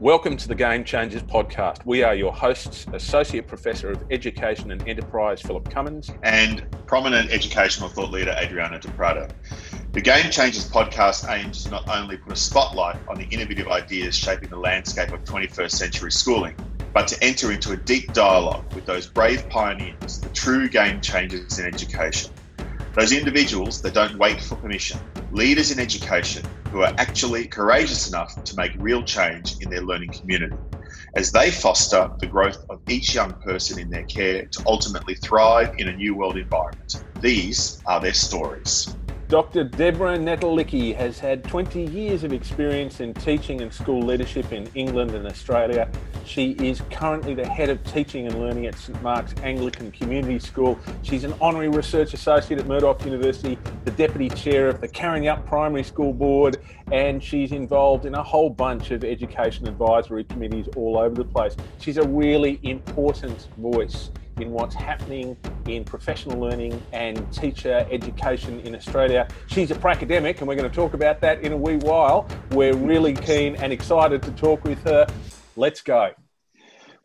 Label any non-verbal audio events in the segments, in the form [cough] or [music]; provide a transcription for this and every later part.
Welcome to the Game Changers podcast. We are your hosts, Associate Professor of Education and Enterprise Philip Cummins, and prominent educational thought leader Adriano Di Prato. The Game Changers podcast aims to not only put a spotlight on the innovative ideas shaping the landscape of 21st century schooling, but to enter into a deep dialogue with those brave pioneers, the true game changers in education. Those individuals that don't wait for permission, leaders in education who are actually courageous enough to make real change in their learning community as they foster the growth of each young person in their care to ultimately thrive in a new world environment. These are their stories. Dr. Deborah Netolicky has had 20 years of experience in teaching and school leadership in England and Australia. She is currently the head of teaching and learning at St Mark's Anglican Community School. She's an honorary research associate at Murdoch University, the deputy chair of the Karrinyup Primary School Board, and she's involved in a whole bunch of education advisory committees all over the place. She's a really important voice in what's happening in professional learning and teacher education in Australia. She's a pracademic, and we're going to talk about that in a wee while. We're really keen and excited to talk with her. Let's go.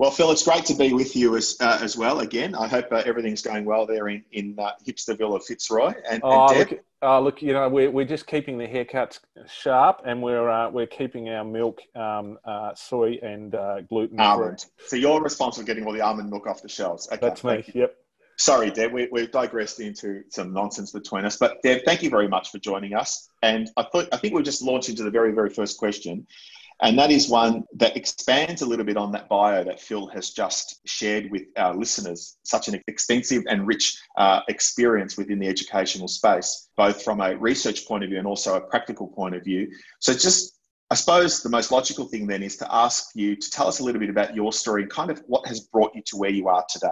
Well, Phil, it's great to be with you as, uh, as well again. I hope uh, everything's going well there in, in uh, Hipsterville of Fitzroy. And, oh, and look, uh, look, you know, we're, we're just keeping the haircuts sharp and we're, uh, we're keeping our milk um, uh, soy and gluten almond. So you're responsible for getting all the almond milk off the shelves. Okay, That's me, yep. Sorry, Deb, we, we've digressed into some nonsense between us. But Deb, thank you very much for joining us. And I thought I think we'll just launch into the very, very first question. And that is one that expands a little bit on that bio that Phil has just shared with our listeners. Such an extensive and rich uh, experience within the educational space, both from a research point of view and also a practical point of view. So, just I suppose the most logical thing then is to ask you to tell us a little bit about your story and kind of what has brought you to where you are today.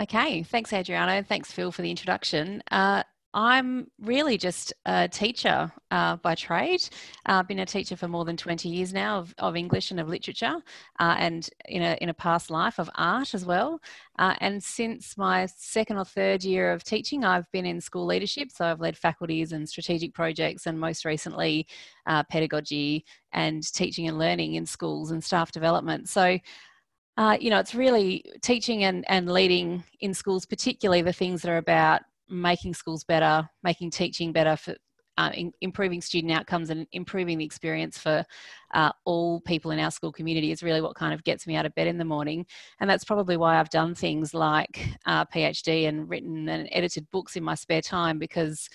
Okay, thanks, Adriano. Thanks, Phil, for the introduction. Uh, I'm really just a teacher uh, by trade. Uh, I've been a teacher for more than 20 years now of, of English and of literature, uh, and in a, in a past life of art as well. Uh, and since my second or third year of teaching, I've been in school leadership. So I've led faculties and strategic projects, and most recently, uh, pedagogy and teaching and learning in schools and staff development. So uh, you know, it's really teaching and, and leading in schools, particularly the things that are about making schools better, making teaching better for uh, in, improving student outcomes and improving the experience for uh, all people in our school community is really what kind of gets me out of bed in the morning. And that's probably why I've done things like uh, PhD and written and edited books in my spare time because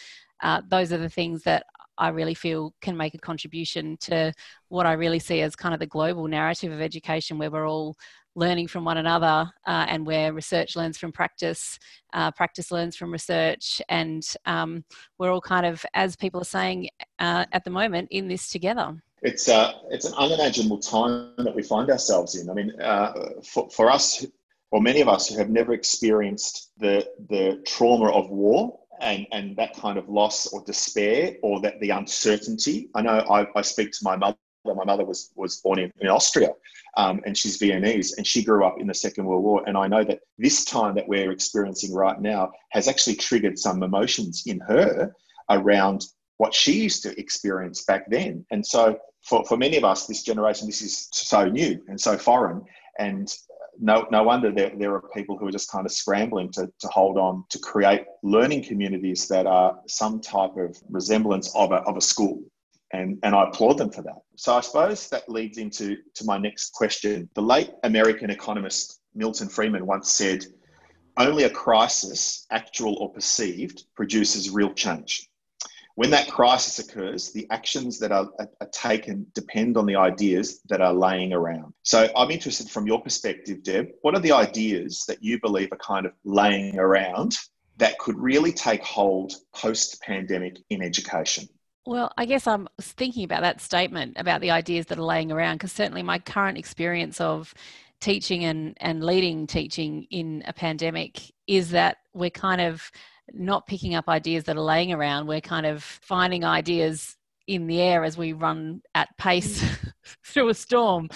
uh, those are the things that I really feel can make a contribution to what I really see as kind of the global narrative of education, where we're all learning from one another uh, and where research learns from practice, uh, practice learns from research, and um, we're all kind of, as people are saying uh, at the moment, in this together. It's, uh, it's an unimaginable time that we find ourselves in. I mean, uh, for, for us, or many of us who have never experienced the, the trauma of war and, and that kind of loss or despair or that the uncertainty. I know I, I speak to my mother my mother was was born in, in Austria, um, and she's Viennese, and she grew up in the Second World War. And I know that this time that we're experiencing right now has actually triggered some emotions in her around what she used to experience back then. And so, for, for many of us, this generation, this is so new and so foreign. And no, no wonder there, there are people who are just kind of scrambling to, to hold on to create learning communities that are some type of resemblance of a, of a school and, and I applaud them for that. So I suppose that leads into to my next question. The late American economist Milton Friedman once said, only a crisis, actual or perceived, produces real change. When that crisis occurs, the actions that are, are, taken depend on the ideas that are laying around. So I'm interested from your perspective, Deb, what are the ideas that you believe are kind of laying around that could really take hold post pandemic in education? Well, I guess I'm thinking about that statement about the ideas that are laying around because certainly my current experience of teaching and, and leading teaching in a pandemic is that we're kind of not picking up ideas that are laying around. We're kind of finding ideas in the air as we run at pace mm. [laughs] through a storm.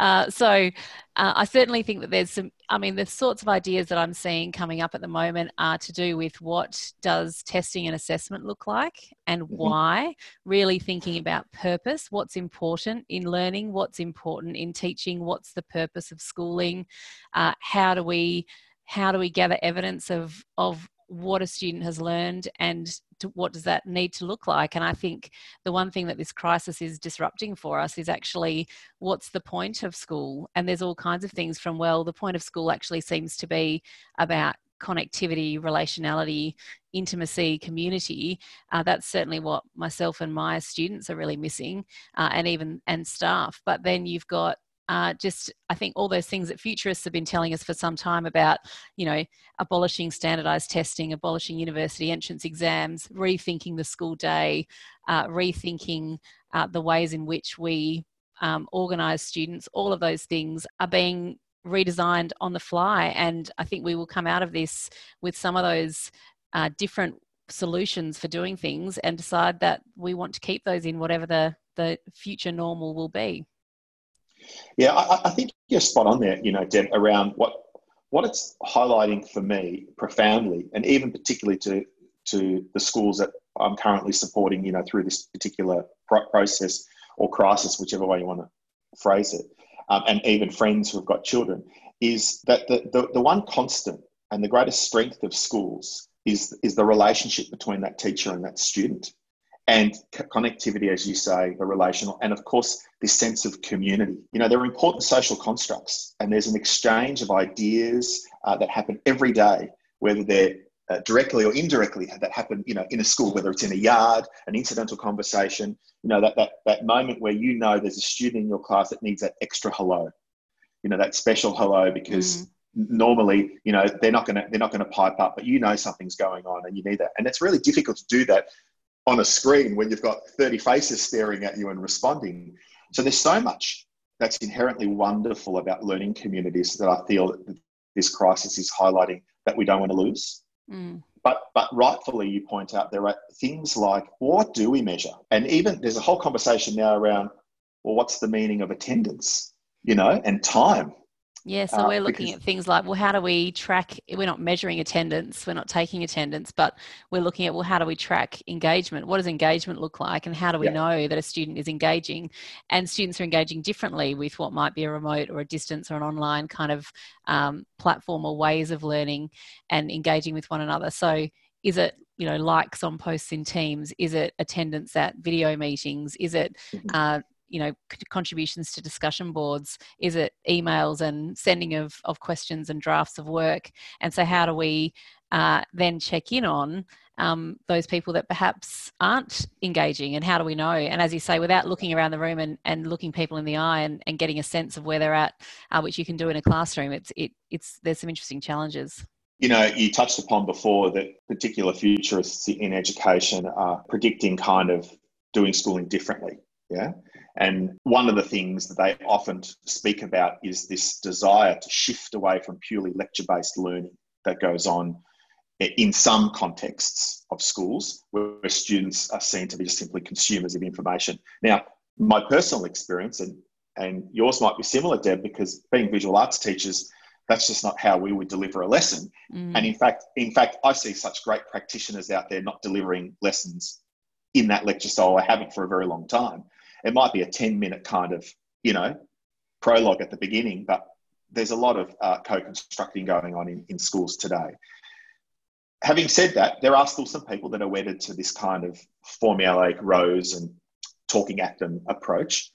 Uh, so uh, I certainly think that there's some I mean, the sorts of ideas that I'm seeing coming up at the moment are to do with what does testing and assessment look like and mm-hmm. why, really thinking about purpose, what's important in learning, what's important in teaching, what's the purpose of schooling, uh, how do we how do we gather evidence of of what a student has learned and what does that need to look like. And i think the one thing that this crisis is disrupting for us is actually what's the point of school? And there's all kinds of things from well the point of school actually seems to be about connectivity relationality intimacy community. Uh, that's certainly what myself and my students are really missing uh, and even and staff. But then you've got uh, just I think all those things that futurists have been telling us for some time about, you know, abolishing standardized testing, abolishing university entrance exams, rethinking the school day, uh, rethinking uh, the ways in which we um, organize students, all of those things are being redesigned on the fly. And I think we will come out of this with some of those uh, different solutions for doing things and decide that we want to keep those in whatever the, the future normal will be. Yeah, I, I, think you're spot on there, you know, Deb, around what what it's highlighting for me profoundly, and even particularly to to the schools that I'm currently supporting, you know, through this particular process or crisis, whichever way you want to phrase it, um, and even friends who've got children, is that the, the, the one constant and the greatest strength of schools is, is the relationship between that teacher and that student and connectivity, as you say, the relational, and of course, this sense of community. You know, they're important social constructs, and there's an exchange of ideas uh, that happen every day, whether they're uh, directly or indirectly that happen, you know, in a school, whether it's in a yard, an incidental conversation, you know, that, that, that moment where you know there's a student in your class that needs that extra hello, you know, that special hello because mm. normally, you know, they're not going to, they're not going to pipe up, but you know, something's going on and you need that. And it's really difficult to do that on a screen when you've got 30 faces staring at you and responding. So there's so much that's inherently wonderful about learning communities that I feel that this crisis is highlighting that we don't want to lose. Mm. But, but rightfully, you point out there are things like what do we measure? And even there's a whole conversation now around, well, what's the meaning of attendance, you know, and time? Yeah, so uh, we're looking because, at things like, well, how do we track? We're not measuring attendance, we're not taking attendance, but we're looking at, well, how do we track engagement? What does engagement look like? And how do we yeah. know that a student is engaging? And students are engaging differently with what might be a remote or a distance or an online kind of um, platform or ways of learning and engaging with one another. So, is it you know likes on posts in teams is it attendance at video meetings is it mm-hmm. uh, you know contributions to discussion boards is it emails and sending of, of questions and drafts of work and so how do we uh, then check in on um, those people that perhaps aren't engaging and how do we know and as you say without looking around the room and, and looking people in the eye and, and getting a sense of where they're at uh, which you can do in a classroom it's it, it's there's some interesting challenges you know, you touched upon before that particular futurists in education are predicting kind of doing schooling differently. Yeah. And one of the things that they often speak about is this desire to shift away from purely lecture based learning that goes on in some contexts of schools where students are seen to be just simply consumers of information. Now, my personal experience, and, and yours might be similar, Deb, because being visual arts teachers, that's just not how we would deliver a lesson. Mm. And in fact, in fact, I see such great practitioners out there not delivering lessons in that lecture style. I haven't for a very long time it might be a 10 minute kind of, you know, prologue at the beginning, but there's a lot of uh, co-constructing going on in, in schools today. Having said that, there are still some people that are wedded to this kind of formulaic rows and talking at them approach.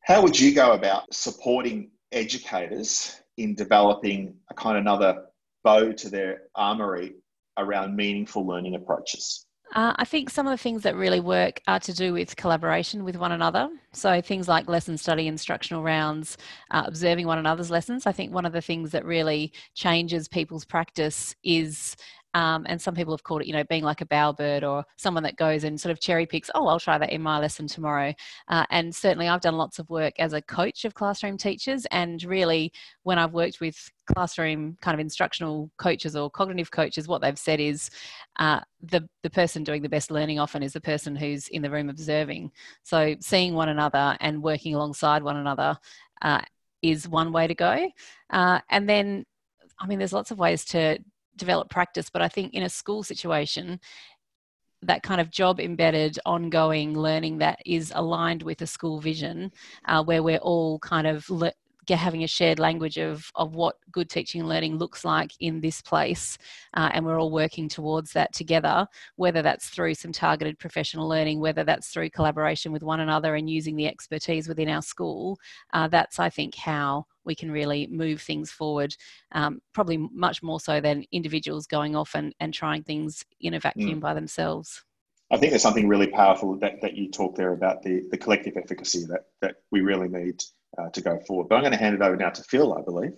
How would you go about supporting educators in developing a kind of another bow to their armory around meaningful learning approaches? Uh, I think some of the things that really work are to do with collaboration with one another. So things like lesson study, instructional rounds, uh, observing one another's lessons. I think one of the things that really changes people's practice is um, and some people have called it, you know, being like a bowerbird or someone that goes and sort of cherry picks, oh, I'll try that in my lesson tomorrow. Uh, and certainly I've done lots of work as a coach of classroom teachers. And really, when I've worked with classroom kind of instructional coaches or cognitive coaches, what they've said is uh, the, the person doing the best learning often is the person who's in the room observing. So seeing one another and working alongside one another uh, is one way to go. Uh, and then, I mean, there's lots of ways to develop practice, but I think in a school situation, that kind of job embedded ongoing learning that is aligned with a school vision uh, where we're all kind of le- having a shared language of, of what good teaching and learning looks like in this place. Uh, and we're all working towards that together, whether that's through some targeted professional learning, whether that's through collaboration with one another and using the expertise within our school. Uh, that's, I think, how we can really move things forward, um, probably much more so than individuals going off and, and trying things in a vacuum mm. by themselves. I think there's something really powerful that, that you talk there about the, the collective efficacy that, that we really need uh, to go forward. But I'm going to hand it over now to Phil, I believe.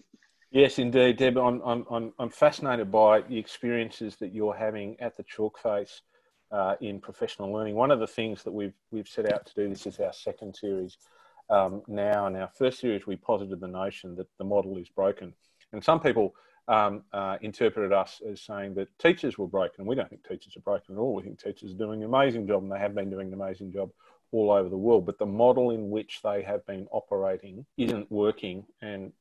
Yes, indeed, Deb. I'm, I'm, I'm fascinated by the experiences that you're having at the chalk face uh, in professional learning. One of the things that we've, we've set out to do, this is our second series um, now. In our first series, we posited the notion that the model is broken. And some people um, uh, interpreted us as saying that teachers were broken. We don't think teachers are broken at all. We think teachers are doing an amazing job and they have been doing an amazing job all over the world. But the model in which they have been operating isn't working. And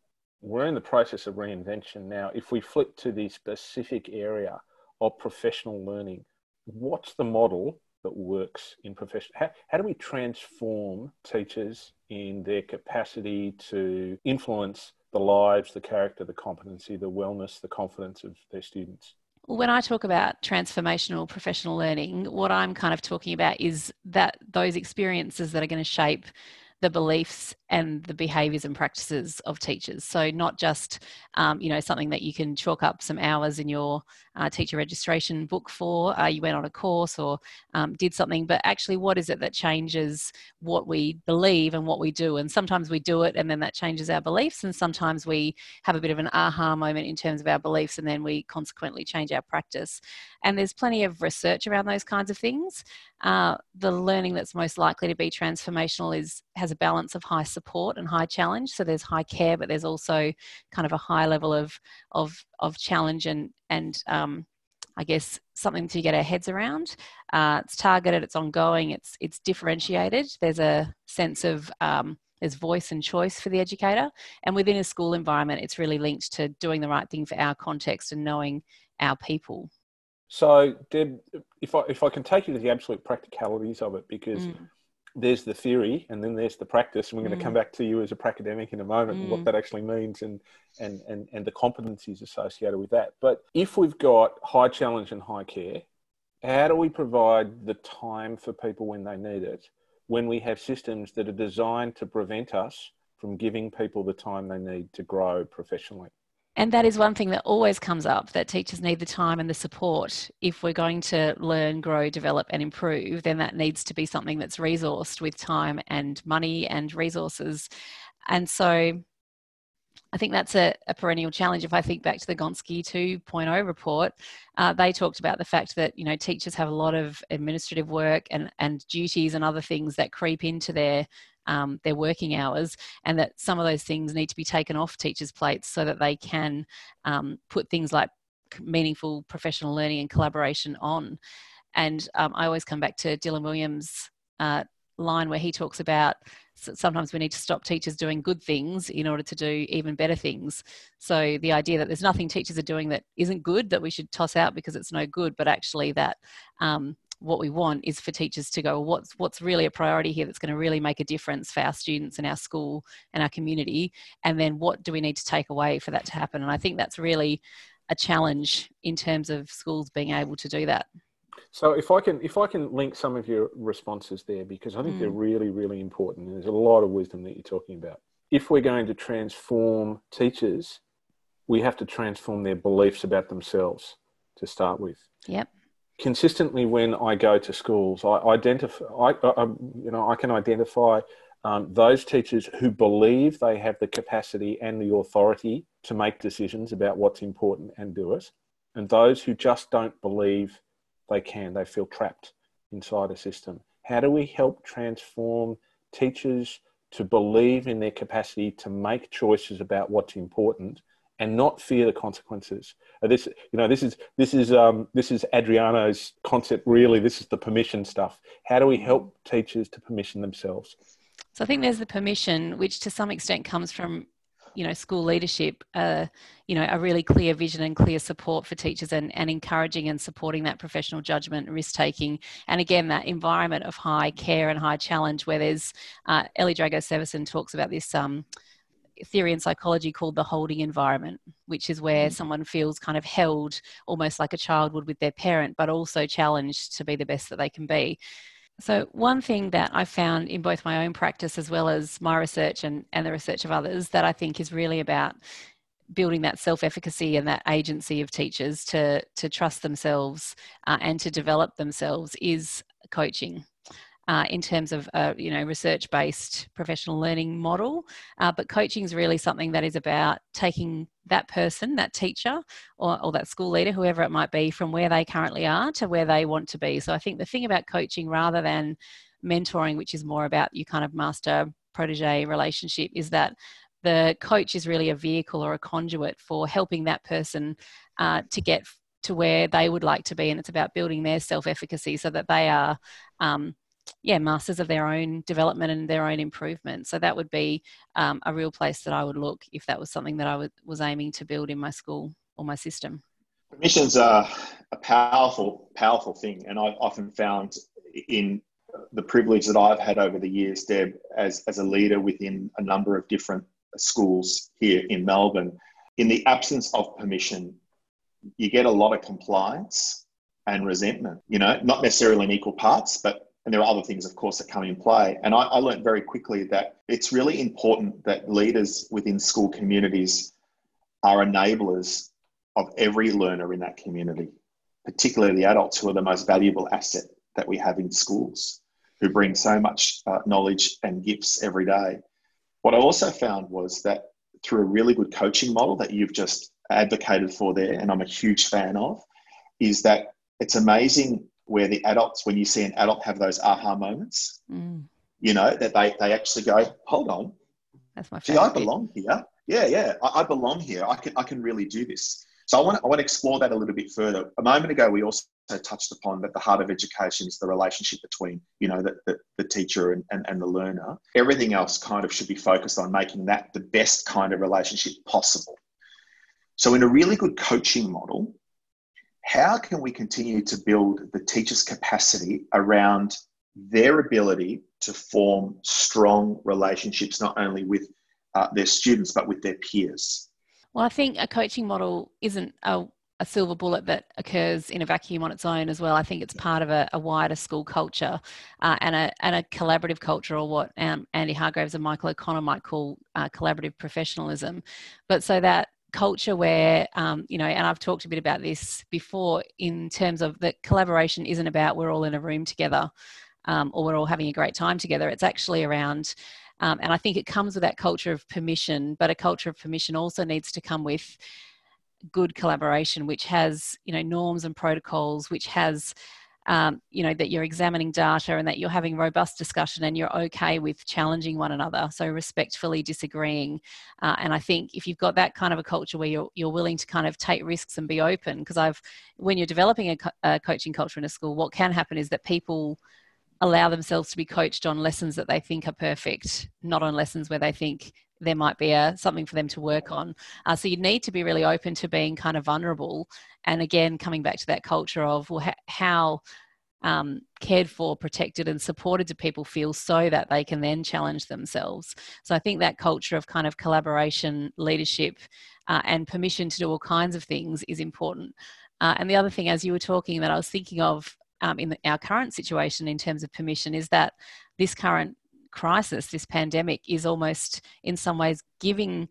we're in the process of reinvention now. If we flip to the specific area of professional learning, what's the model that works in profession? How, how do we transform teachers in their capacity to influence the lives, the character, the competency, the wellness, the confidence of their students? When I talk about transformational professional learning, what I'm kind of talking about is that those experiences that are going to shape the beliefs and the behaviors and practices of teachers. So not just, um, you know, something that you can chalk up some hours in your uh, teacher registration book for, uh, you went on a course or um, did something, but actually what is it that changes what we believe and what we do? And sometimes we do it and then that changes our beliefs. And sometimes we have a bit of an aha moment in terms of our beliefs and then we consequently change our practice. And there's plenty of research around those kinds of things. Uh, the learning that's most likely to be transformational is has a balance of high support and high challenge. So there's high care, but there's also kind of a high level of of of challenge and and um, I guess something to get our heads around. Uh, it's targeted, it's ongoing, it's it's differentiated. There's a sense of um, there's voice and choice for the educator, and within a school environment, it's really linked to doing the right thing for our context and knowing our people. So, Deb, if I if I can take you to the absolute practicalities of it, because mm. There's the theory and then there's the practice, and we're going to come mm. back to you as a academic in a moment mm. and what mm. that actually means and, and and and the competencies associated with that. But if we've got high challenge and high care, how do we provide the time for people when they need it? When we have systems that are designed to prevent us from giving people the time they need to grow professionally. And that is one thing that always comes up that teachers need the time and the support. If we're going to learn, grow, develop, and improve, then that needs to be something that's resourced with time and money and resources. And so I think that's a, a, perennial challenge. If I think back to the Gonski 2.0 report, uh, they talked about the fact that you know teachers have a lot of administrative work and, and duties and other things that creep into their um, their working hours, and that some of those things need to be taken off teachers' plates so that they can um, put things like meaningful professional learning and collaboration on. And um, I always come back to Dylan Williams' uh, line where he talks about sometimes we need to stop teachers doing good things in order to do even better things. So the idea that there's nothing teachers are doing that isn't good that we should toss out because it's no good, but actually that um, what we want is for teachers to go what's what's really a priority here that's going to really make a difference for our students and our school and our community? And then what do we need to take away for that to happen? And i think that's really a challenge in terms of schools being able to do that. So if i can if i can link some of your responses there because i think mm. they're really really important and there's a lot of wisdom that you're talking about. If we're going to transform teachers we have to transform their beliefs about themselves to start with. Yep consistently when I go to schools, I identify, I, I you know, I can identify um, those teachers who believe they have the capacity and the authority to make decisions about what's important and do it, and those who just don't believe they can, they feel trapped inside a system. How do we help transform teachers to believe in their capacity to make choices about what's important and not fear the consequences. Uh, this, you know, this is this is um, this is Adriano's concept. Really, this is the permission stuff. How do we help teachers to permission themselves? So I think there's the permission, which to some extent comes from you know school leadership uh, you know a really clear vision and clear support for teachers and, and encouraging and supporting that professional judgment risk taking and again that environment of high care and high challenge where there's uh, ellie drago severson talks about this um, theory in psychology called the holding environment, which is where mm. someone feels kind of held almost like a child would with their parent, but also challenged to be the best that they can be. So, one thing that I found in both my own practice as well as my research and, and the research of others that I think is really about building that self efficacy and that agency of teachers to, to trust themselves uh, and to develop themselves is coaching uh, in terms of a you know research based professional learning model. Uh, but coaching is really something that is about taking that person that teacher or, or that school leader whoever it might be from where they currently are to where they want to be. So i think the thing about coaching rather than mentoring which is more about you kind of master protege relationship is that the coach is really a vehicle or a conduit for helping that person uh, to get to where they would like to be. And it's about building their self-efficacy so that they are um, yeah masters of their own development and their own improvement. So that would be um, a real place that i would look if that was something that I was aiming to build in my school or my system. Permissions are a powerful powerful thing and i've often found in the privilege that i've had over the years deb as, as a leader within a number of different schools here in melbourne in the absence of permission you get a lot of compliance and resentment you know not necessarily in equal parts but and there are other things, of course, that come in play. And I, I learned very quickly that it's really important that leaders within school communities are enablers of every learner in that community, particularly the adults who are the most valuable asset that we have in schools, who bring so much uh, knowledge and gifts every day. What I also found was that through a really good coaching model that you've just advocated for there, and I'm a huge fan of, is that it's amazing where the adults, when you see an adult have those aha moments, mm. you know, that they, they actually go, hold on. That's my favorite. I belong here. Yeah, yeah. I, I, belong here. I can I can really do this. So I want to, I want to explore that a little bit further. A moment ago, we also touched upon that the heart of education is the relationship between, you know, the, the, the teacher and, and, and the learner. Everything else kind of should be focused on making that the best kind of relationship possible. So in a really good coaching model, how can we continue to build the teacher's capacity around their ability to form strong relationships, not only with uh, their students, but with their peers? Well, I think a coaching model isn't a, a, silver bullet that occurs in a vacuum on its own as well. I think it's part of a, a wider school culture uh, and, a, and a collaborative culture, or what um, Andy Hargreaves and Michael O'Connor might call uh, collaborative professionalism. But so that culture where um, you know and i've talked a bit about this before in terms of that collaboration isn't about we're all in a room together um, or we're all having a great time together. It's actually around um, and i think it comes with that culture of permission but a culture of permission also needs to come with good collaboration which has you know norms and protocols which has um, you know that you're examining data and that you're having robust discussion and you're okay with challenging one another so respectfully disagreeing. Uh, and i think if you've got that kind of a culture where you're, you're willing to kind of take risks and be open because i've when you're developing a, co- a coaching culture in a school what can happen is that people allow themselves to be coached on lessons that they think are perfect not on lessons where they think there might be a, something for them to work on. Uh, so you need to be really open to being kind of vulnerable. And again, coming back to that culture of well, ha- how um, cared for, protected, and supported do people feel so that they can then challenge themselves. So I think that culture of kind of collaboration, leadership, uh, and permission to do all kinds of things is important. Uh, and the other thing, as you were talking, that I was thinking of um, in the, our current situation in terms of permission is that this current crisis, this pandemic, is almost in some ways giving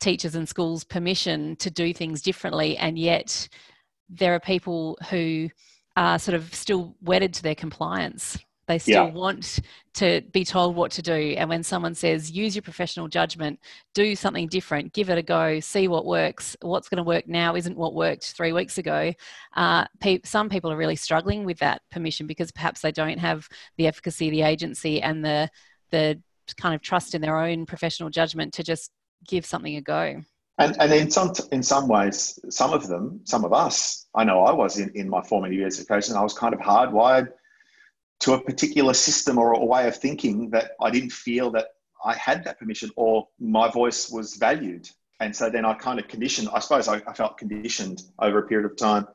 teachers and schools permission to do things differently, and yet there are people who are sort of still wedded to their compliance. They still yeah. want to be told what to do. And when someone says, use your professional judgment, do something different, give it a go, see what works, what's going to work now isn't what worked three weeks ago. Uh, pe- some people are really struggling with that permission because perhaps they don't have the efficacy, the agency, and the, the kind of trust in their own professional judgment to just give something a go. And, and in some in some ways, some of them, some of us, I know I was in, in my formative years of coaching, I was kind of hardwired to a particular system or a way of thinking that I didn't feel that I had that permission or my voice was valued. And so then I kind of conditioned, I suppose I, I felt conditioned over a period of time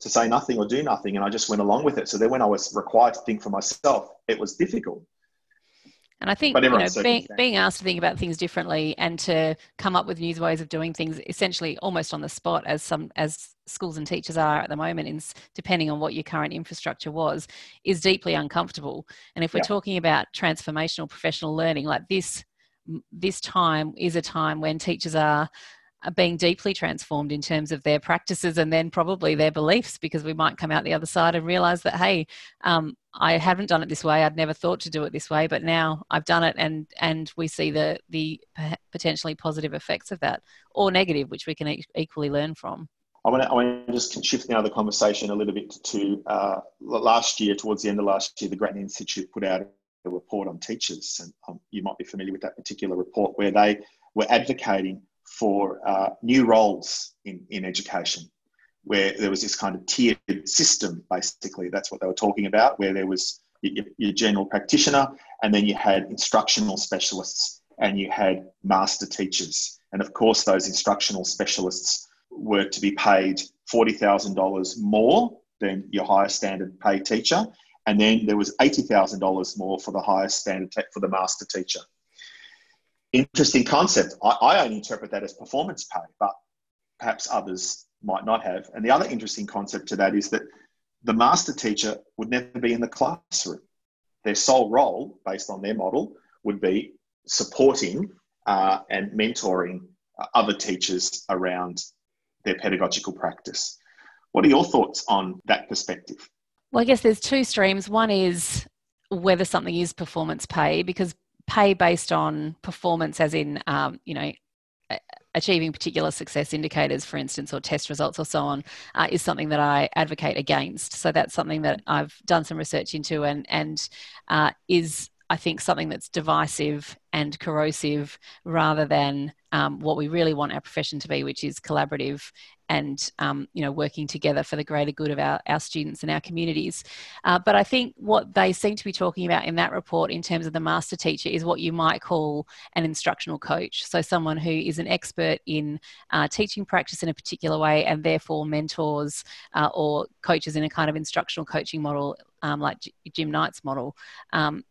to say nothing or do nothing. And I just went along with it. So then when I was required to think for myself, it was difficult. And I think you know, being, being asked to think about things differently and to come up with new ways of doing things, essentially almost on the spot, as some as schools and teachers are at the moment, in, depending on what your current infrastructure was, is deeply uncomfortable. And if we're yeah. talking about transformational professional learning, like this, this time is a time when teachers are being deeply transformed in terms of their practices and then probably their beliefs because we might come out the other side and realize that hey um, i haven't done it this way. I'd never thought to do it this way but now i've done it and and we see the the potentially positive effects of that or negative which we can e- equally learn from. I want, to, I just shift now the conversation a little bit to uh, last year, towards the end of last year, the Grattan Institute put out a report on teachers. And um, you might be familiar with that particular report where they were advocating for uh, new roles in, in education, where there was this kind of tiered system, basically. That's what they were talking about, where there was your, your general practitioner, and then you had instructional specialists, and you had master teachers. And of course, those instructional specialists were to be paid $40,000 more than your higher standard pay teacher. And then there was $80,000 more for the highest standard for the master teacher interesting concept. I, I only interpret that as performance pay, but perhaps others might not have. And the other interesting concept to that is that the master teacher would never be in the classroom. Their sole role, based on their model, would be supporting uh, and mentoring uh, other teachers around their pedagogical practice. What are your thoughts on that perspective? Well, I guess there's two streams. One is whether something is performance pay, because pay based on performance, as in, um, you know, achieving particular success indicators, for instance, or test results or so on, uh, is something that I advocate against. So that's something that I've done some research into and, and uh, is, I think, something that's divisive and corrosive rather than um, what we really want our profession to be, which is collaborative and um, you know working together for the greater good of our, our students and our communities. Uh, but I think what they seem to be talking about in that report in terms of the master teacher is what you might call an instructional coach. So someone who is an expert in uh, teaching practice in a particular way and therefore mentors uh, or coaches in a kind of instructional coaching model um, like Jim Knight's model. Um,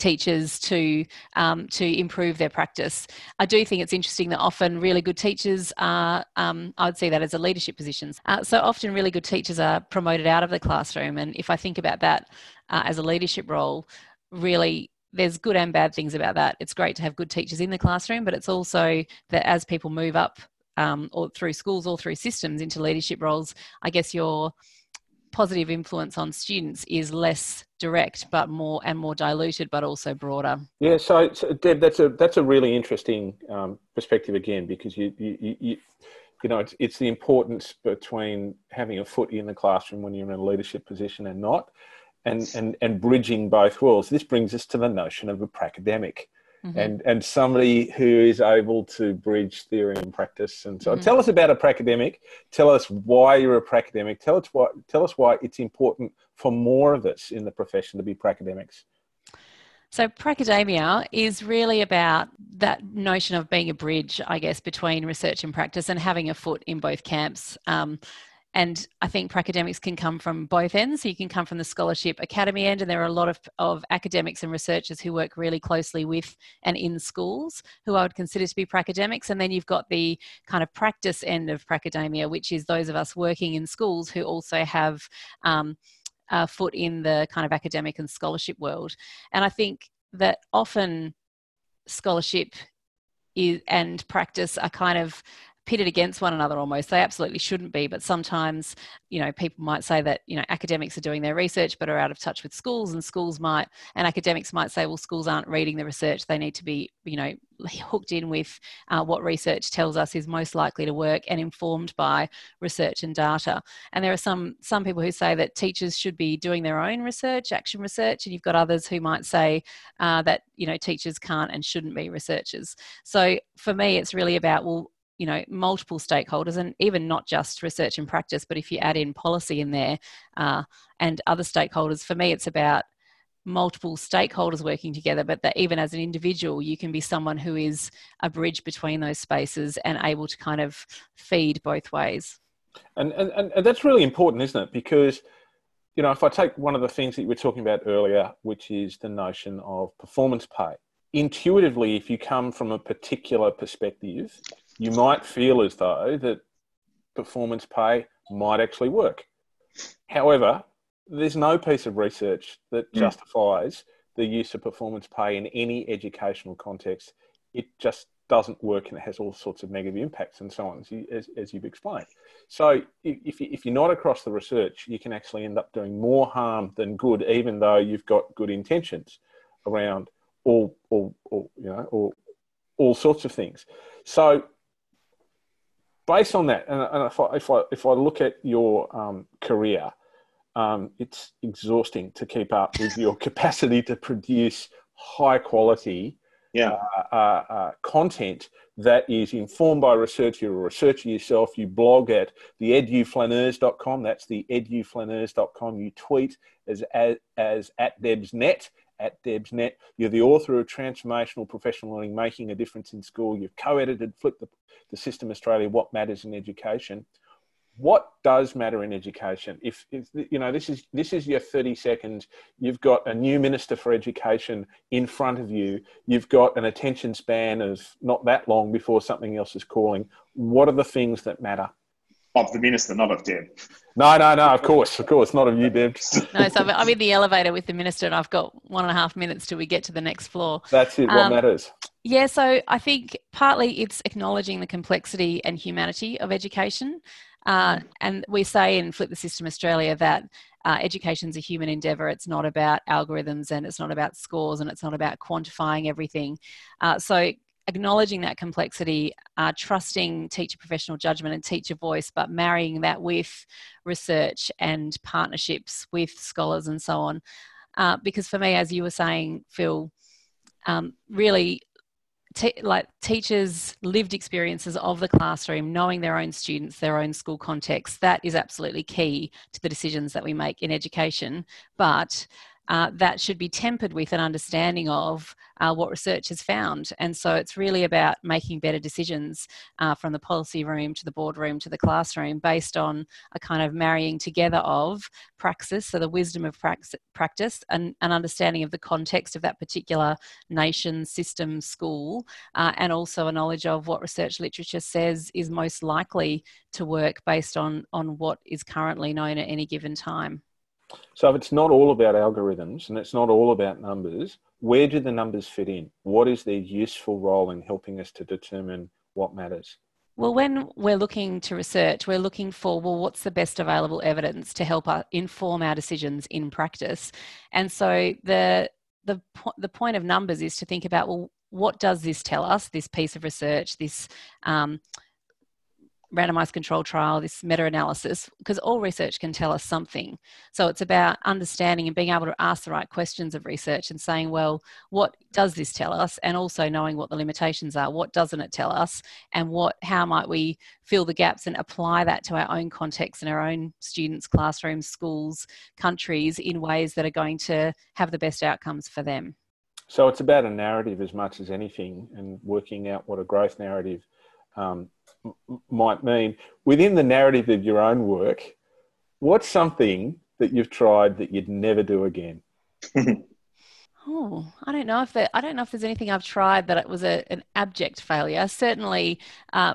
teachers to um, to improve their practice. I do think it's interesting that often really good teachers are, um, I would see that as a leadership positions. Uh, so often really good teachers are promoted out of the classroom, and if I think about that uh, as a leadership role, really there's good and bad things about that. It's great to have good teachers in the classroom, but it's also that as people move up um, or through schools or through systems into leadership roles, I guess you're positive influence on students is less direct but more and more diluted but also broader. Yeah so, so deb that's a that's a really interesting um, perspective again because you you, you you know it's, it's the importance between having a foot in the classroom when you're in a leadership position and not and and and bridging both worlds. This brings us to the notion of a pracademic mm-hmm. and and somebody who is able to bridge theory and practice. And so, mm-hmm. tell us about a pracademic. Tell us why you're a pracademic. Tell us why. Tell us why it's important for more of us in the profession to be pracademics. So, pracademia is really about that notion of being a bridge, I guess, between research and practice and having a foot in both camps. Um, and I think academics can come from both ends. So you can come from the scholarship academy end, and there are a lot of, of academics and researchers who work really closely with and in schools who I would consider to be academics. And then you've got the kind of practice end of academia, which is those of us working in schools who also have um, a foot in the kind of academic and scholarship world. And I think that often scholarship is, and practice are kind of pitted against one another almost. They absolutely shouldn't be, but sometimes, you know, people might say that, you know, academics are doing their research but are out of touch with schools, and schools might, and academics might say, well, schools aren't reading the research. They need to be, you know, hooked in with uh, what research tells us is most likely to work and informed by research and data. And there are some some people who say that teachers should be doing their own research, action research, and you've got others who might say uh, that you know teachers can't and shouldn't be researchers. So for me, it's really about well you know multiple stakeholders and even not just research and practice but if you add in policy in there uh, and other stakeholders for me it's about multiple stakeholders working together, but that even as an individual, you can be someone who is a bridge between those spaces and able to kind of feed both ways. And, and, and that's really important, isn't it? Because, you know, if I take one of the things that you were talking about earlier, which is the notion of performance pay, intuitively, if you come from a particular perspective, you might feel as though that performance pay might actually work. However, there's no piece of research that mm. justifies the use of performance pay in any educational context. It just doesn't work and it has all sorts of negative impacts and so on, as, you, as, you've explained. So, if, if you're not across the research, you can actually end up doing more harm than good, even though you've got good intentions around all, all, all you know, all, all sorts of things. So, based on that, and, and if, I, if, I, if I look at your um, career, um, it's exhausting to keep up with your [laughs] capacity to produce high quality yeah. Uh, uh, uh, content that is informed by research. You're a researcher yourself. You blog at the eduflaneuse.com. That's the eduflaneuse.com. You tweet as, as, as at debsnet, at debsnet. You're the author of Transformational Professional Learning, Making a Difference in School. You've co-edited Flip the, the System Australia, What Matters in Education. What does matter in education? If, if, you know this is this is your 30 seconds. You've got a new minister for education in front of you. You've got an attention span of not that long before something else is calling. What are the things that matter of the minister not of deb no no no of course of course not of you deb [laughs] no so i'm in the elevator with the minister and i've got one and a half minutes till we get to the next floor that's it what um, matters yeah, so I think partly it's acknowledging the complexity and humanity of education. Uh, and we say in Flip the System Australia that uh, education is a human endeavour. It's not about algorithms and it's not about scores and it's not about quantifying everything. Uh, so acknowledging that complexity, uh, trusting teacher professional judgment and teacher voice, but marrying that with research and partnerships with scholars and so on. Uh, because for me, as you were saying, Phil, um, really like teachers' lived experiences of the classroom, knowing their own students, their own school context, that is absolutely key to the decisions that we make in education. But uh, that should be tempered with an understanding of uh, what research has found. And so it's really about making better decisions uh, from the policy room to the boardroom to the classroom based on a kind of marrying together of praxis, so the wisdom of practice, and an understanding of the context of that particular nation, system, school, uh, and also a knowledge of what research literature says is most likely to work based on, on what is currently known at any given time. So if it's not all about algorithms and it's not all about numbers, where do the numbers fit in? What is their useful role in helping us to determine what matters? Well, when we're looking to research, we're looking for, well, what's the best available evidence to help us inform our decisions in practice? And so the, the, the point of numbers is to think about, well, what does this tell us, this piece of research, this um, randomized control trial, this meta analysis, because all research can tell us something. So it's about understanding and being able to ask the right questions of research and saying, well, what does this tell us? And also knowing what the limitations are. What doesn't it tell us? And what how might we fill the gaps and apply that to our own context and our own students, classrooms, schools, countries in ways that are going to have the best outcomes for them. So it's about a narrative as much as anything and working out what a growth narrative um, might mean. Within the narrative of your own work, what's something that you've tried that you'd never do again? [laughs] oh, I don't know if that. I don't know if there's anything I've tried that it was a, an abject failure. Certainly, uh,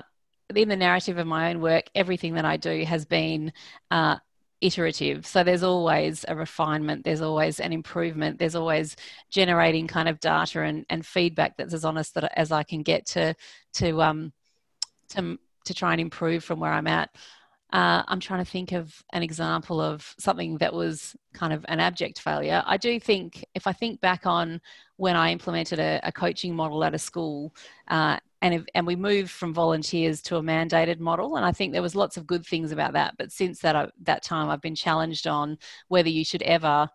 in the narrative of my own work, everything that I do has been uh, iterative. So there's always a refinement, there's always an improvement, there's always generating kind of data and, and feedback that's as honest that as I can get to to um, to to try and improve from where I'm at. Uh, I'm trying to think of an example of something that was kind of an abject failure. I do think, if I think back on when I implemented a, a coaching model at a school, uh, and if, and we moved from volunteers to a mandated model, and I think there was lots of good things about that. But since that uh, that time, I've been challenged on whether you should ever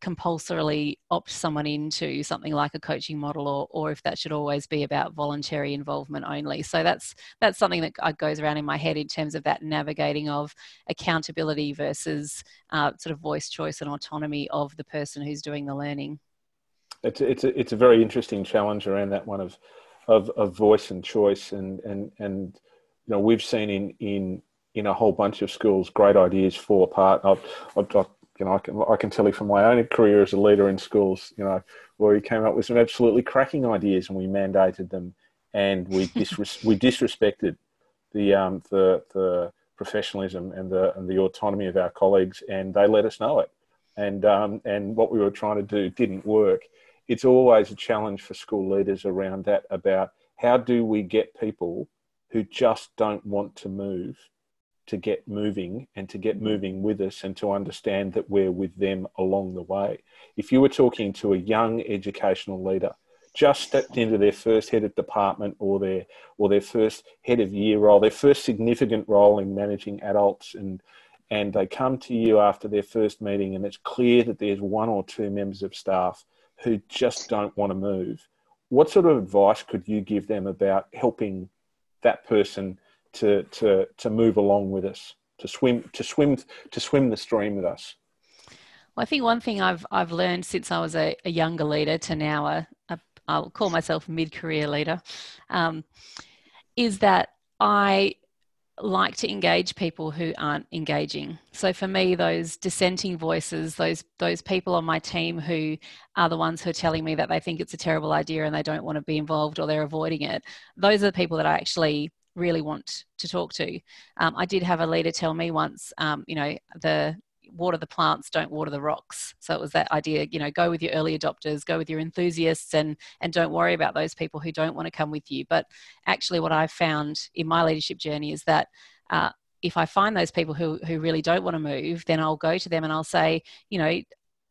compulsorily opt someone into something like a coaching model or, or if that should always be about voluntary involvement only. So that's that's something that uh, goes around in my head in terms of that navigating of accountability versus uh, sort of voice choice and autonomy of the person who's doing the learning. It's it's a, it's a very interesting challenge around that one of of, of voice and choice and and and you know we've seen in in in a whole bunch of schools great ideas fall apart I've, I've, you know, I can, I can tell you from my own career as a leader in schools, you know, where he came up with some absolutely cracking ideas and we mandated them and we, [laughs] disres- we disrespected the, um, the, the professionalism and the, and the autonomy of our colleagues and they let us know it. And, um, and what we were trying to do didn't work. It's always a challenge for school leaders around that about how do we get people who just don't want to move to get moving and to get mm. moving with us and to understand that we're with them along the way. If you were talking to a young educational leader, just stepped into their first head of department or their or their first head of year role, their first significant role in managing adults and and they come to you after their first meeting and it's clear that there's one or two members of staff who just don't want to move. What sort of advice could you give them about helping that person to to to move along with us, to swim to swim to swim the stream with us. Well, I think one thing I've I've learned since I was a, a younger leader to now a, a I'll call myself mid-career leader, um, is that I like to engage people who aren't engaging. So for me, those dissenting voices, those those people on my team who are the ones who are telling me that they think it's a terrible idea and they don't want to be involved or they're avoiding it, those are the people that I actually really want to talk to. Um, I did have a leader tell me once, um, you know, the water the plants, don't water the rocks. So it was that idea, you know, go with your early adopters, go with your enthusiasts, and and don't worry about those people who don't want to come with you. But actually, what I've found in my leadership journey is that. Uh, if I find those people who, who really don't want to move, then I'll go to them and I'll say, you know,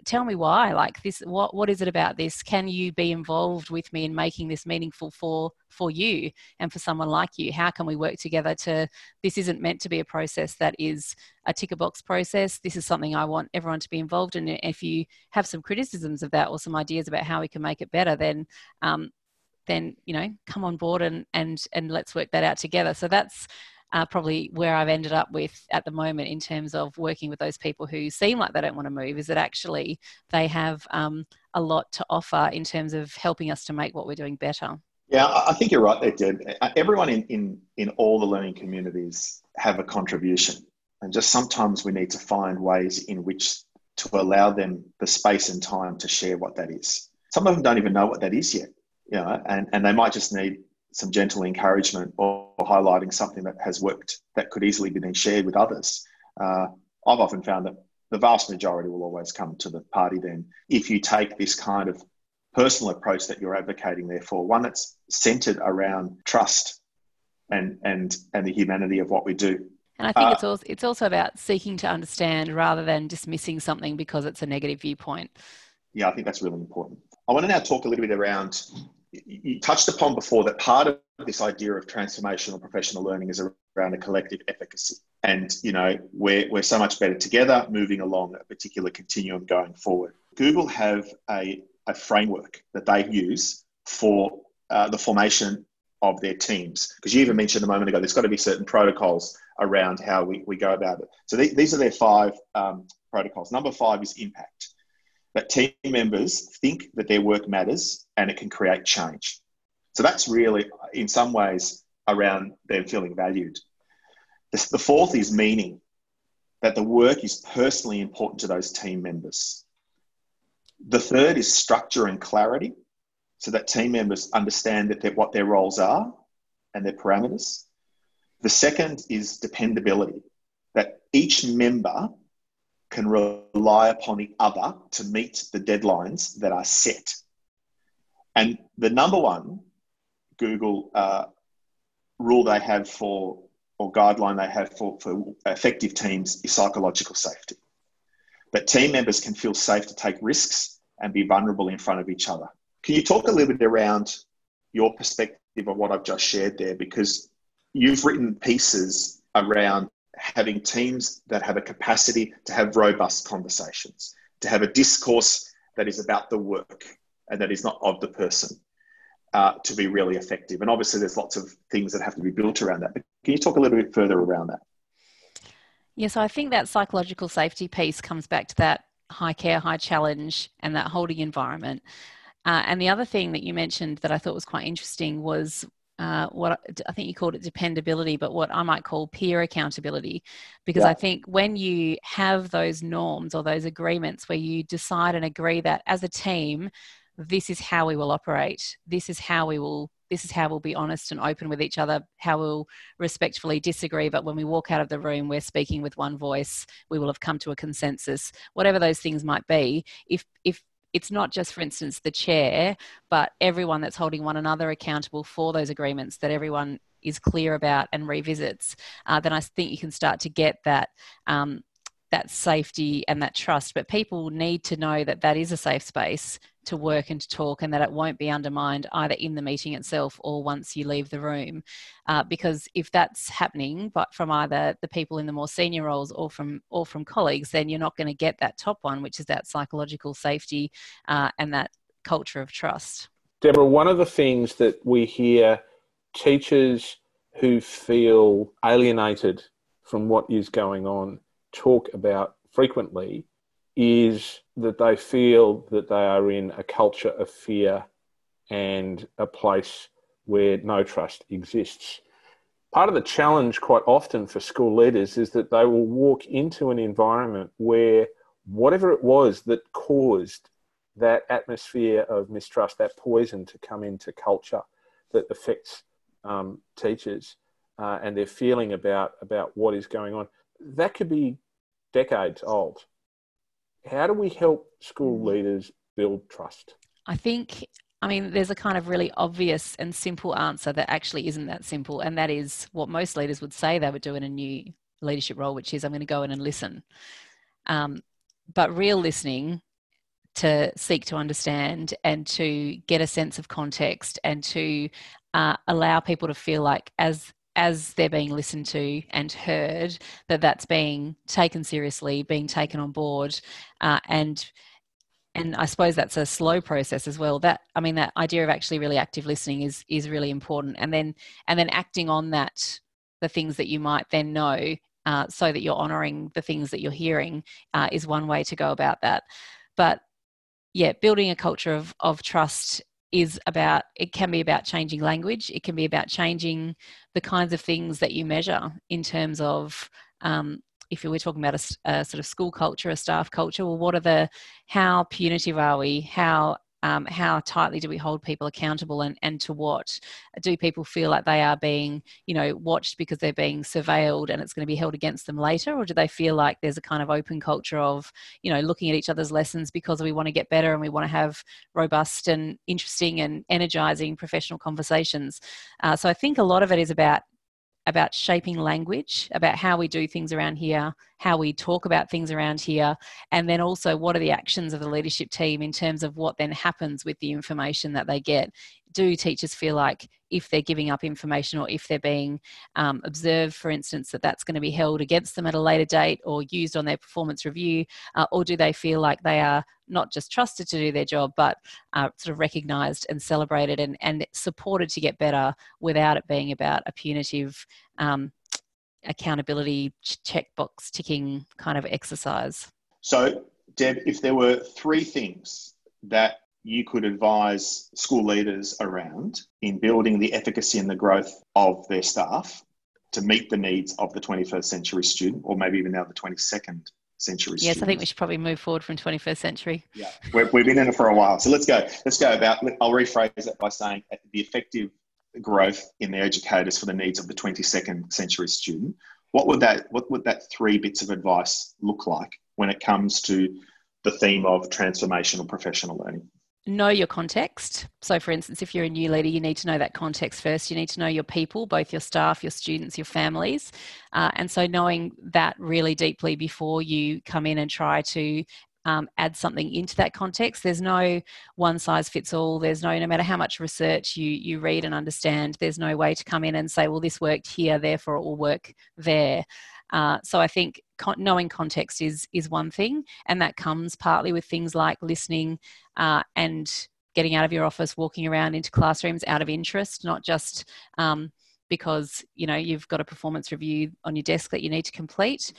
tell me why like this what what is it about this? Can you be involved with me in making this meaningful for for you and for someone like you? How can we work together to this isn't meant to be a process that is a ticker box process. This is something i want everyone to be involved in. If you have some criticisms of that or some ideas about how we can make it better then um, then you know come on board and and and let's work that out together. So that's uh, probably where I've ended up with at the moment in terms of working with those people who seem like they don't want to move is that actually they have um, a lot to offer in terms of helping us to make what we're doing better. Yeah, I think you're right there, Deb. Everyone in, in, in all the learning communities have a contribution. And just sometimes we need to find ways in which to allow them the space and time to share what that is. Some of them don't even know what that is yet, you know, and, and they might just need some gentle encouragement or, or, highlighting something that has worked that could easily be then shared with others. Uh, I've often found that the vast majority will always come to the party then if you take this kind of personal approach that you're advocating there for, one that's centered around trust and, and, and the humanity of what we do. And I think uh, it's also it's also about seeking to understand rather than dismissing something because it's a negative viewpoint. Yeah, I think that's really important. I want to now talk a little bit around you touched upon before that part of this idea of transformational professional learning is around a collective efficacy. And, you know, we're, we're so much better together moving along a particular continuum going forward. Google have a, a framework that they use for uh, the formation of their teams. Because you even mentioned a moment ago, there's got to be certain protocols around how we, we go about it. So th- these are their five um, protocols. Number five is impact that team members think that their work matters and it can create change. So that's really, in some ways, around them feeling valued. The fourth is meaning, that the work is personally important to those team members. The third is structure and clarity, so that team members understand that what their roles are and their parameters. The second is dependability, that each member can rely upon the other to meet the deadlines that are set. And the number one Google uh, rule they have for, or guideline they have for, for effective teams is psychological safety. That team members can feel safe to take risks and be vulnerable in front of each other. Can you talk a little bit around your perspective of what I've just shared there? Because you've written pieces around having teams that have a capacity to have robust conversations, to have a discourse that is about the work and that is not of the person uh, to be really effective. And obviously, there's lots of things that have to be built around that. But can you talk a little bit further around that? Yes, yeah, so I think that psychological safety piece comes back to that high care, high challenge, and that holding environment. Uh, and the other thing that you mentioned that I thought was quite interesting was uh, what I think you called it dependability, but what I might call peer accountability. Because yeah. I think when you have those norms or those agreements where you decide and agree that as a team, this is how we will operate, this is how we will. This is how we'll be honest and open with each other, how we'll respectfully disagree. But when we walk out of the room, we're speaking with one voice. We will have come to a consensus, whatever those things might be. If, if it's not just, for instance, the chair, but everyone that's holding one another accountable for those agreements that everyone is clear about and revisits, uh, then I think you can start to get that. Um, that safety and that trust but people need to know that that is a safe space to work and to talk and that it won't be undermined either in the meeting itself or once you leave the room. Uh, because if that's happening but from either the people in the more senior roles or from or from colleagues then you're not going to get that top one which is that psychological safety uh, and that culture of trust. Deborah one of the things that we hear teachers who feel alienated from what is going on talk about frequently is that they feel that they are in a culture of fear and a place where no trust exists. Part of the challenge, quite often, for school leaders is that they will walk into an environment where whatever it was that caused that atmosphere of mistrust, that poison to come into culture that affects um, teachers uh, and their feeling about, about what is going on, that could be decades old how do we help school mm. leaders build trust? I think I mean, there's a kind of really obvious and simple answer that actually isn't that simple. And that is what most leaders would say they would do in a new leadership role, which is I'm going to go in and listen. Um, but real listening to seek to understand and to get a sense of context and to uh, allow people to feel like as as they're being listened to and heard, that that's being taken seriously, being taken on board, uh, and and I suppose that's a slow process as well. That I mean, that idea of actually really active listening is is really important, and then and then acting on that, the things that you might then know, uh, so that you're honouring the things that you're hearing, uh, is one way to go about that. But yeah, building a culture of of trust is about it can be about changing language. It can be about changing the kinds of things that you measure in terms of um, if we're talking about a, a, sort of school culture a staff culture well what are the how punitive are we? How um, how tightly do we hold people accountable and, and to what do people feel like they are being you know watched because they're being surveilled and it's going to be held against them later? Or do they feel like there's a kind of open culture of you know looking at each other's lessons because we want to get better and we want to have robust and interesting and energizing professional conversations? Uh, so i think a lot of it is about about shaping language, about how we do things around here, how we talk about things around here, and then also what are the actions of the leadership team in terms of what then happens with the information that they get. Do teachers feel like if they're giving up information or if they're being um, observed, for instance, that that's going to be held against them at a later date or used on their performance review? Uh, or do they feel like they are not just trusted to do their job, but uh, sort of recognised and celebrated and, and supported to get better without it being about a punitive um, accountability checkbox ticking kind of exercise? So, Deb, if there were three things that you could advise school leaders around in building the efficacy and the growth of their staff to meet the needs of the 21st century student, or maybe even now the 22nd century student. yes student. i think we should probably move forward from 21st century yeah we have been in it for a while so let's go let's go about i'll rephrase it by saying the effective growth in the educators for the needs of the 22nd century student what would that what would that three bits of advice look like when it comes to the theme of transformational professional learning know your context. So, for instance, if you're a new leader, you need to know that context first. You need to know your people, both your staff, your students, your families. Uh, and so, knowing that really deeply before you come in and try to um, add something into that context. There's no one size fits all. There's no, no matter how much research you, you read and understand, there's no way to come in and say, well, this worked here, therefore it will work there. Uh, so I think con- knowing context is is one thing, and that comes partly with things like listening uh, and getting out of your office, walking around into classrooms out of interest, not just um, because you know you've got a performance review on your desk that you need to complete.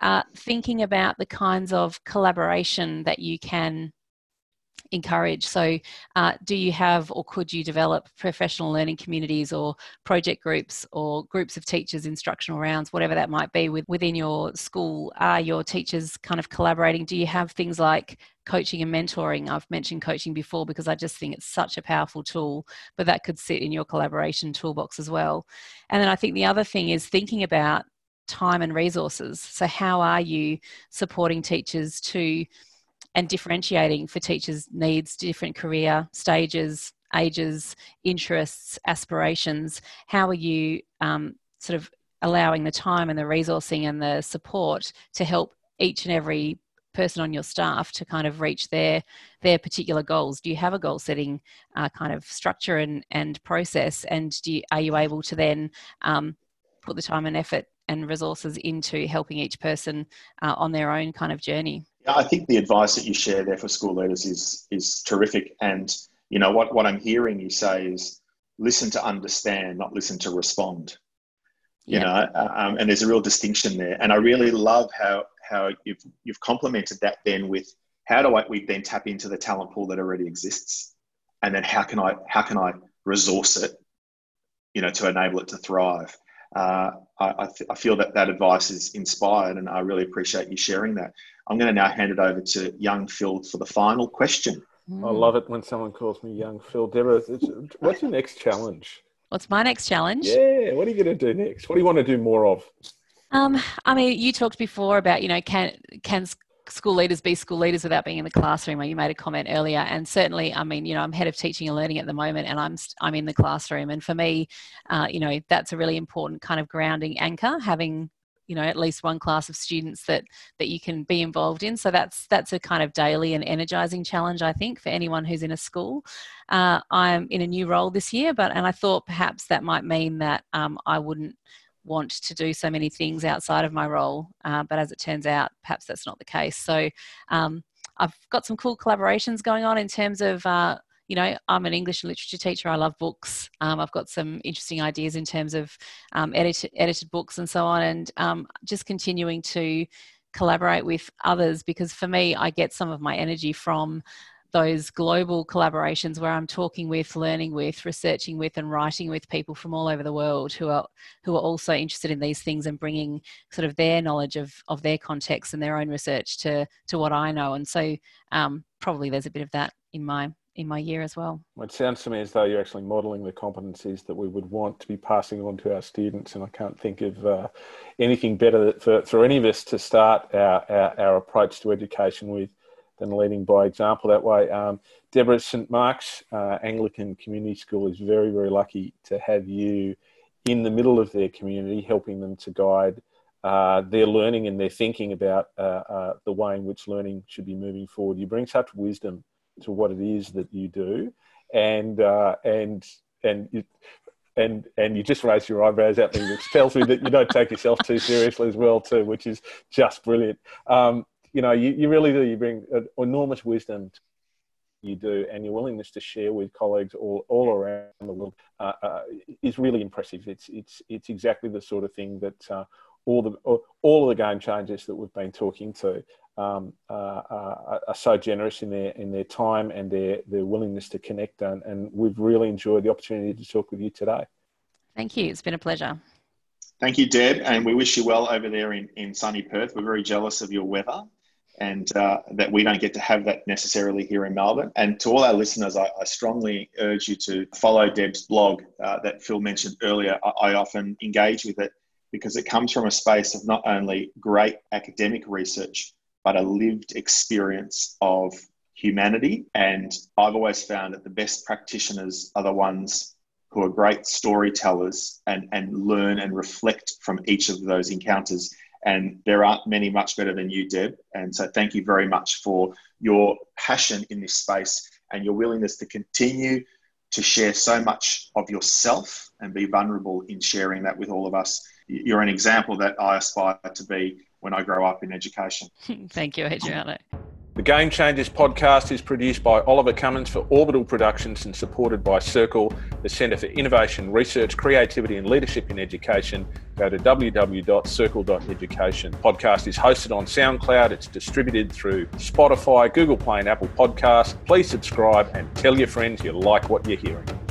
Uh, thinking about the kinds of collaboration that you can encourage. So, uh, do you have or could you develop professional learning communities or project groups or groups of teachers, instructional rounds, whatever that might be with, within your school? Are your teachers kind of collaborating? Do you have things like coaching and mentoring? I've mentioned coaching before because I just think it's such a powerful tool, but that could sit in your collaboration toolbox as well. And then I think the other thing is thinking about time and resources. So, how are you supporting teachers to and differentiating for teachers' needs, different career stages, ages, interests, aspirations. How are you um, sort of allowing the time and the resourcing and the support to help each and every person on your staff to kind of reach their their particular goals? Do you have a goal setting uh, kind of structure and and process? And do you, are you able to then um, put the time and effort and resources into helping each person uh, on their own kind of journey I think the advice that you share there for school leaders is is terrific. And you know what what I'm hearing you say is listen to understand, not listen to respond. You yeah. know, um, and there's a real distinction there. And I really love how how you've you've complemented that then with how do I we then tap into the talent pool that already exists, and then how can I how can I resource it, you know, to enable it to thrive. Uh, I, I, th- I feel that that advice is inspired, and I really appreciate you sharing that. I'm going to now hand it over to young Phil for the final question. I love it when someone calls me young Phil. Deborah, what's your next challenge? What's my next challenge? Yeah, what are you going to do next? What do you want to do more of? Um, I mean, you talked before about you know can can school leaders be school leaders without being in the classroom you made a comment earlier. And certainly i mean you know i'm head of teaching and learning at the moment and i'm i'm in the classroom. And for me uh, you know that's a really important kind of grounding anchor having you know at least one class of students that that you can be involved in. So that's that's a kind of daily and energizing challenge i think for anyone who's in a school. Uh, i'm in a new role this year but and i thought perhaps that might mean that um, i wouldn't want to do so many things outside of my role uh, but as it turns out perhaps that's not the case so um, i've got some cool collaborations going on in terms of uh, you know, I'm an English and literature teacher. I love books. Um, I've got some interesting ideas in terms of um, edit, edited books and so on, and um, just continuing to collaborate with others because for me, I get some of my energy from those global collaborations where I'm talking with, learning with, researching with, and writing with people from all over the world who are who are also interested in these things and bringing sort of their knowledge of of their context and their own research to to what I know. And so um, probably there's a bit of that in my in my year as well. It sounds to me as though you're actually modelling the competencies that we would want to be passing on to our students, and I can't think of uh, anything better for, for any of us to start our, our, our, approach to education with than leading by example that way. Um, Deborah St Mark's uh, Anglican Community School is very, very lucky to have you in the middle of their community, helping them to guide uh, their learning and their thinking about uh, uh, the way in which learning should be moving forward. You bring such wisdom to what it is that you do, and uh, and and you, and and you just raise your eyebrows at me, which tells me that you don't take yourself too seriously as well too, which is just brilliant. Um, you know, you, you really do. You bring enormous wisdom. you do, and your willingness to share with colleagues all, all around the world uh, uh, is really impressive. It's it's it's exactly the sort of thing that uh, all the all of the game changers that we've been talking to um, uh, uh, are so generous in their in their time and their their willingness to connect, and, and we've really enjoyed the opportunity to talk with you today. Thank you. It's been a pleasure. Thank you, Deb, and we wish you well over there in, in sunny Perth. We're very jealous of your weather and uh, that we don't get to have that necessarily here in Melbourne. And to all our listeners, I, I strongly urge you to follow Deb's blog uh, that Phil mentioned earlier. I, I, often engage with it because it comes from a space of not only great academic research, but a lived experience of humanity. And I've always found that the best practitioners are the ones who are great storytellers and, and learn and reflect from each of those encounters. And there aren't many much better than you, Deb. And so thank you very much for your passion in this space and your willingness to continue to share so much of yourself and be vulnerable in sharing that with all of us. You're an example that I aspire to be when I grow up in education. [laughs] Thank you, Adriano. The Game Changers podcast is produced by Oliver Cummins for Orbital Productions and supported by Circle, the Centre for Innovation, Research, Creativity and Leadership in Education. Go to www.circle.education. Podcast is hosted on SoundCloud. It's distributed through Spotify, Google Play and Apple Podcasts. Please subscribe and tell your friends you like what you're hearing.